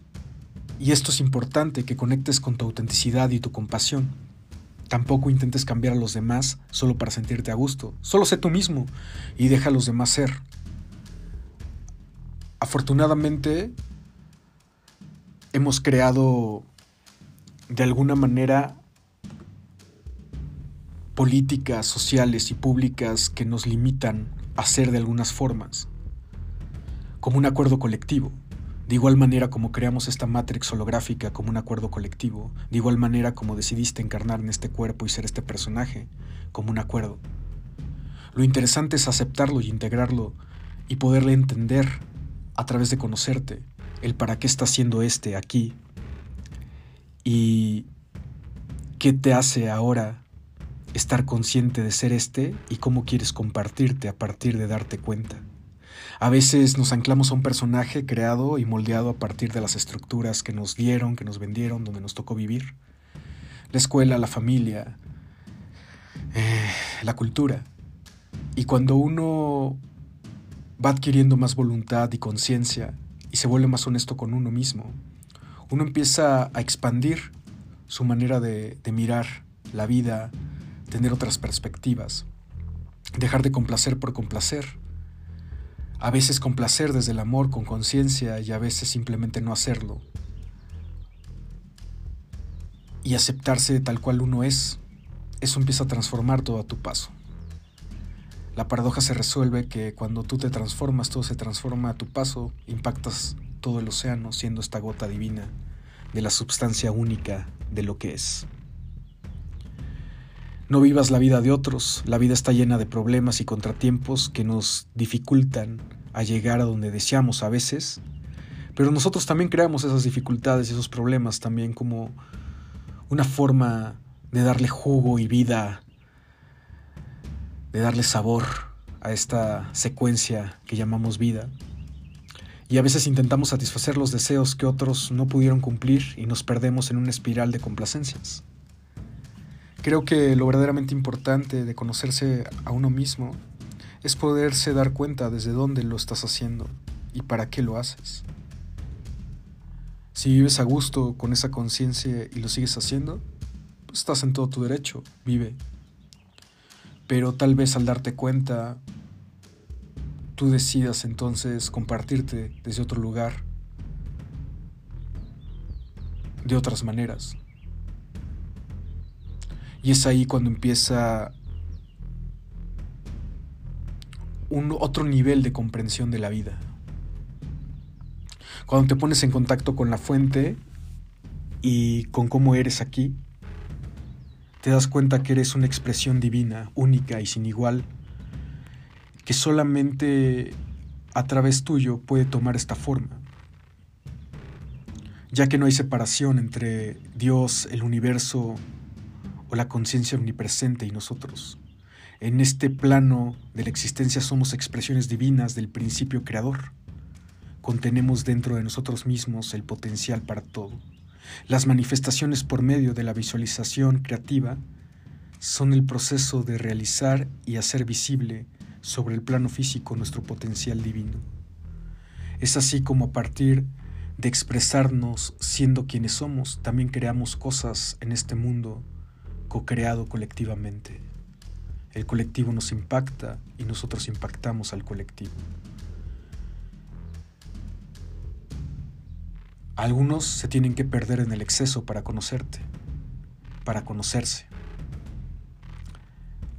y esto es importante, que conectes con tu autenticidad y tu compasión. Tampoco intentes cambiar a los demás solo para sentirte a gusto. Solo sé tú mismo y deja a los demás ser. Afortunadamente, hemos creado de alguna manera políticas sociales y públicas que nos limitan a ser de algunas formas, como un acuerdo colectivo, de igual manera como creamos esta matrix holográfica como un acuerdo colectivo, de igual manera como decidiste encarnar en este cuerpo y ser este personaje como un acuerdo. Lo interesante es aceptarlo y integrarlo y poderle entender a través de conocerte el para qué está haciendo este aquí y qué te hace ahora estar consciente de ser este y cómo quieres compartirte a partir de darte cuenta. A veces nos anclamos a un personaje creado y moldeado a partir de las estructuras que nos dieron, que nos vendieron, donde nos tocó vivir. La escuela, la familia, eh, la cultura. Y cuando uno va adquiriendo más voluntad y conciencia y se vuelve más honesto con uno mismo, uno empieza a expandir su manera de, de mirar la vida, tener otras perspectivas, dejar de complacer por complacer, a veces complacer desde el amor con conciencia y a veces simplemente no hacerlo, y aceptarse tal cual uno es, eso empieza a transformar todo a tu paso. La paradoja se resuelve que cuando tú te transformas, todo se transforma a tu paso, impactas todo el océano siendo esta gota divina de la substancia única de lo que es. No vivas la vida de otros, la vida está llena de problemas y contratiempos que nos dificultan a llegar a donde deseamos a veces, pero nosotros también creamos esas dificultades y esos problemas también como una forma de darle jugo y vida, de darle sabor a esta secuencia que llamamos vida. Y a veces intentamos satisfacer los deseos que otros no pudieron cumplir y nos perdemos en una espiral de complacencias. Creo que lo verdaderamente importante de conocerse a uno mismo es poderse dar cuenta desde dónde lo estás haciendo y para qué lo haces. Si vives a gusto con esa conciencia y lo sigues haciendo, pues estás en todo tu derecho, vive. Pero tal vez al darte cuenta, tú decidas entonces compartirte desde otro lugar, de otras maneras. Y es ahí cuando empieza un otro nivel de comprensión de la vida. Cuando te pones en contacto con la fuente y con cómo eres aquí, te das cuenta que eres una expresión divina, única y sin igual, que solamente a través tuyo puede tomar esta forma, ya que no hay separación entre Dios, el universo o la conciencia omnipresente y nosotros. En este plano de la existencia somos expresiones divinas del principio creador. Contenemos dentro de nosotros mismos el potencial para todo. Las manifestaciones por medio de la visualización creativa son el proceso de realizar y hacer visible sobre el plano físico nuestro potencial divino. Es así como a partir de expresarnos siendo quienes somos, también creamos cosas en este mundo co-creado colectivamente. El colectivo nos impacta y nosotros impactamos al colectivo. Algunos se tienen que perder en el exceso para conocerte, para conocerse.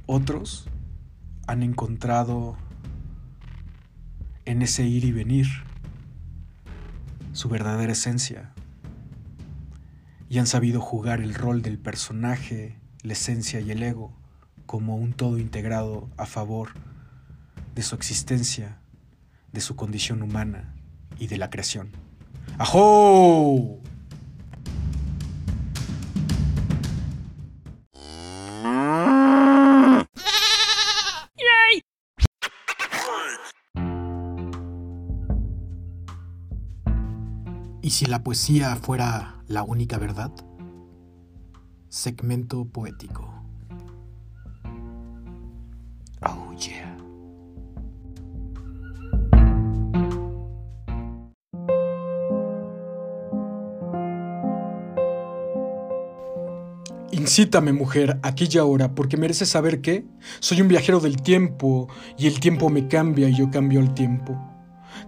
Otros han encontrado en ese ir y venir su verdadera esencia y han sabido jugar el rol del personaje, la esencia y el ego como un todo integrado a favor de su existencia, de su condición humana y de la creación. ¡Ajo! ¿Y si la poesía fuera la única verdad? Segmento poético. Oh yeah. Incítame, mujer, aquí y ahora, porque mereces saber que soy un viajero del tiempo y el tiempo me cambia y yo cambio el tiempo.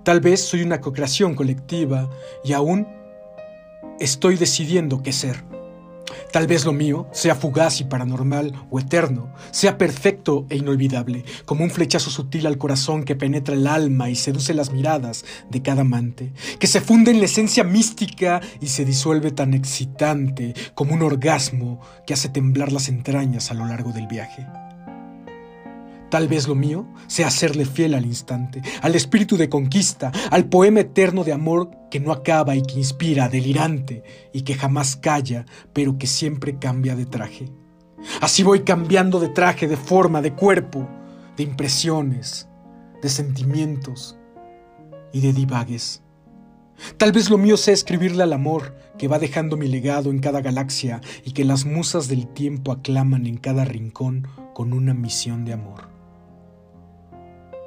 Tal vez soy una co-creación colectiva y aún estoy decidiendo qué ser. Tal vez lo mío sea fugaz y paranormal o eterno, sea perfecto e inolvidable, como un flechazo sutil al corazón que penetra el alma y seduce las miradas de cada amante, que se funde en la esencia mística y se disuelve tan excitante como un orgasmo que hace temblar las entrañas a lo largo del viaje. Tal vez lo mío sea serle fiel al instante, al espíritu de conquista, al poema eterno de amor que no acaba y que inspira, delirante, y que jamás calla, pero que siempre cambia de traje. Así voy cambiando de traje, de forma, de cuerpo, de impresiones, de sentimientos y de divagues. Tal vez lo mío sea escribirle al amor que va dejando mi legado en cada galaxia y que las musas del tiempo aclaman en cada rincón con una misión de amor.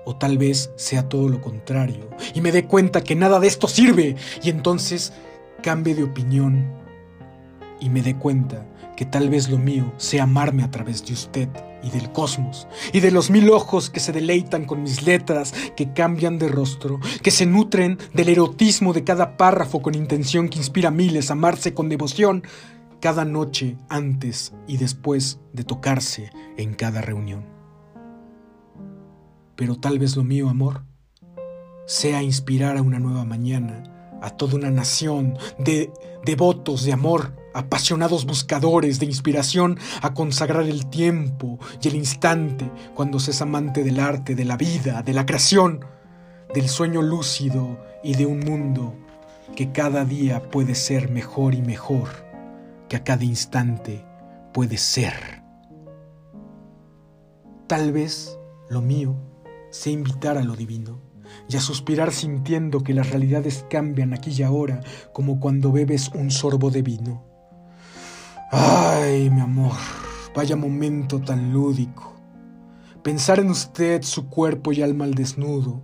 O tal vez sea todo lo contrario y me dé cuenta que nada de esto sirve y entonces cambie de opinión y me dé cuenta que tal vez lo mío sea amarme a través de usted y del cosmos y de los mil ojos que se deleitan con mis letras, que cambian de rostro, que se nutren del erotismo de cada párrafo con intención que inspira a miles a amarse con devoción cada noche antes y después de tocarse en cada reunión pero tal vez lo mío, amor, sea inspirar a una nueva mañana a toda una nación de devotos de amor, apasionados buscadores de inspiración a consagrar el tiempo y el instante cuando se es amante del arte, de la vida, de la creación, del sueño lúcido y de un mundo que cada día puede ser mejor y mejor, que a cada instante puede ser. Tal vez lo mío sé invitar a lo divino y a suspirar sintiendo que las realidades cambian aquí y ahora como cuando bebes un sorbo de vino. Ay, mi amor, vaya momento tan lúdico. Pensar en usted, su cuerpo y alma al desnudo.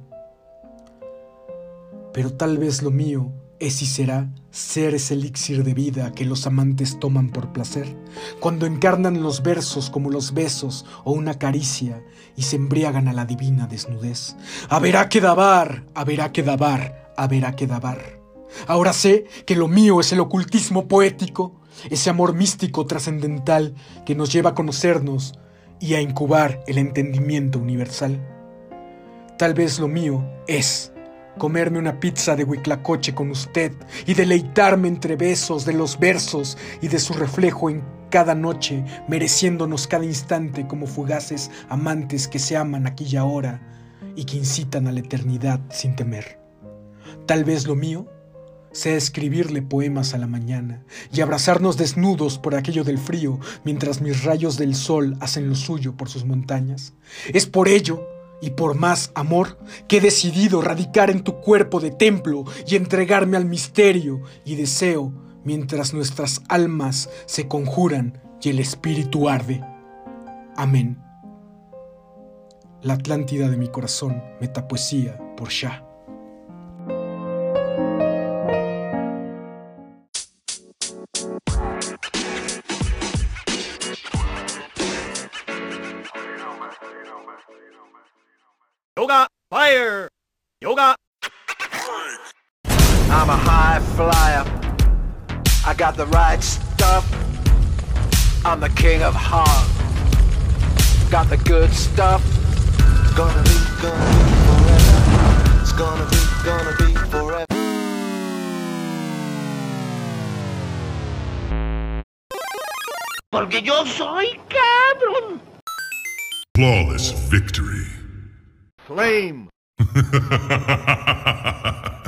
Pero tal vez lo mío es será ser ese elixir de vida que los amantes toman por placer, cuando encarnan los versos como los besos o una caricia y se embriagan a la divina desnudez. Haberá que dabar, haberá que dabar, haberá que dabar. Ahora sé que lo mío es el ocultismo poético, ese amor místico trascendental que nos lleva a conocernos y a incubar el entendimiento universal. Tal vez lo mío es comerme una pizza de huiclacoche con usted y deleitarme entre besos de los versos y de su reflejo en cada noche, mereciéndonos cada instante como fugaces amantes que se aman aquí y ahora y que incitan a la eternidad sin temer. Tal vez lo mío sea escribirle poemas a la mañana y abrazarnos desnudos por aquello del frío mientras mis rayos del sol hacen lo suyo por sus montañas. Es por ello y por más amor que he decidido radicar en tu cuerpo de templo y entregarme al misterio y deseo mientras nuestras almas se conjuran y el espíritu arde. Amén. La Atlántida de mi corazón, metapoesía por Shah. Fire! Yoga! I'm a high flyer. I got the right stuff. I'm the king of heart. Got the good stuff. It's gonna be, gonna be forever. It's gonna be, gonna be forever. Porque yo soy cabrón. Flawless victory. Lame.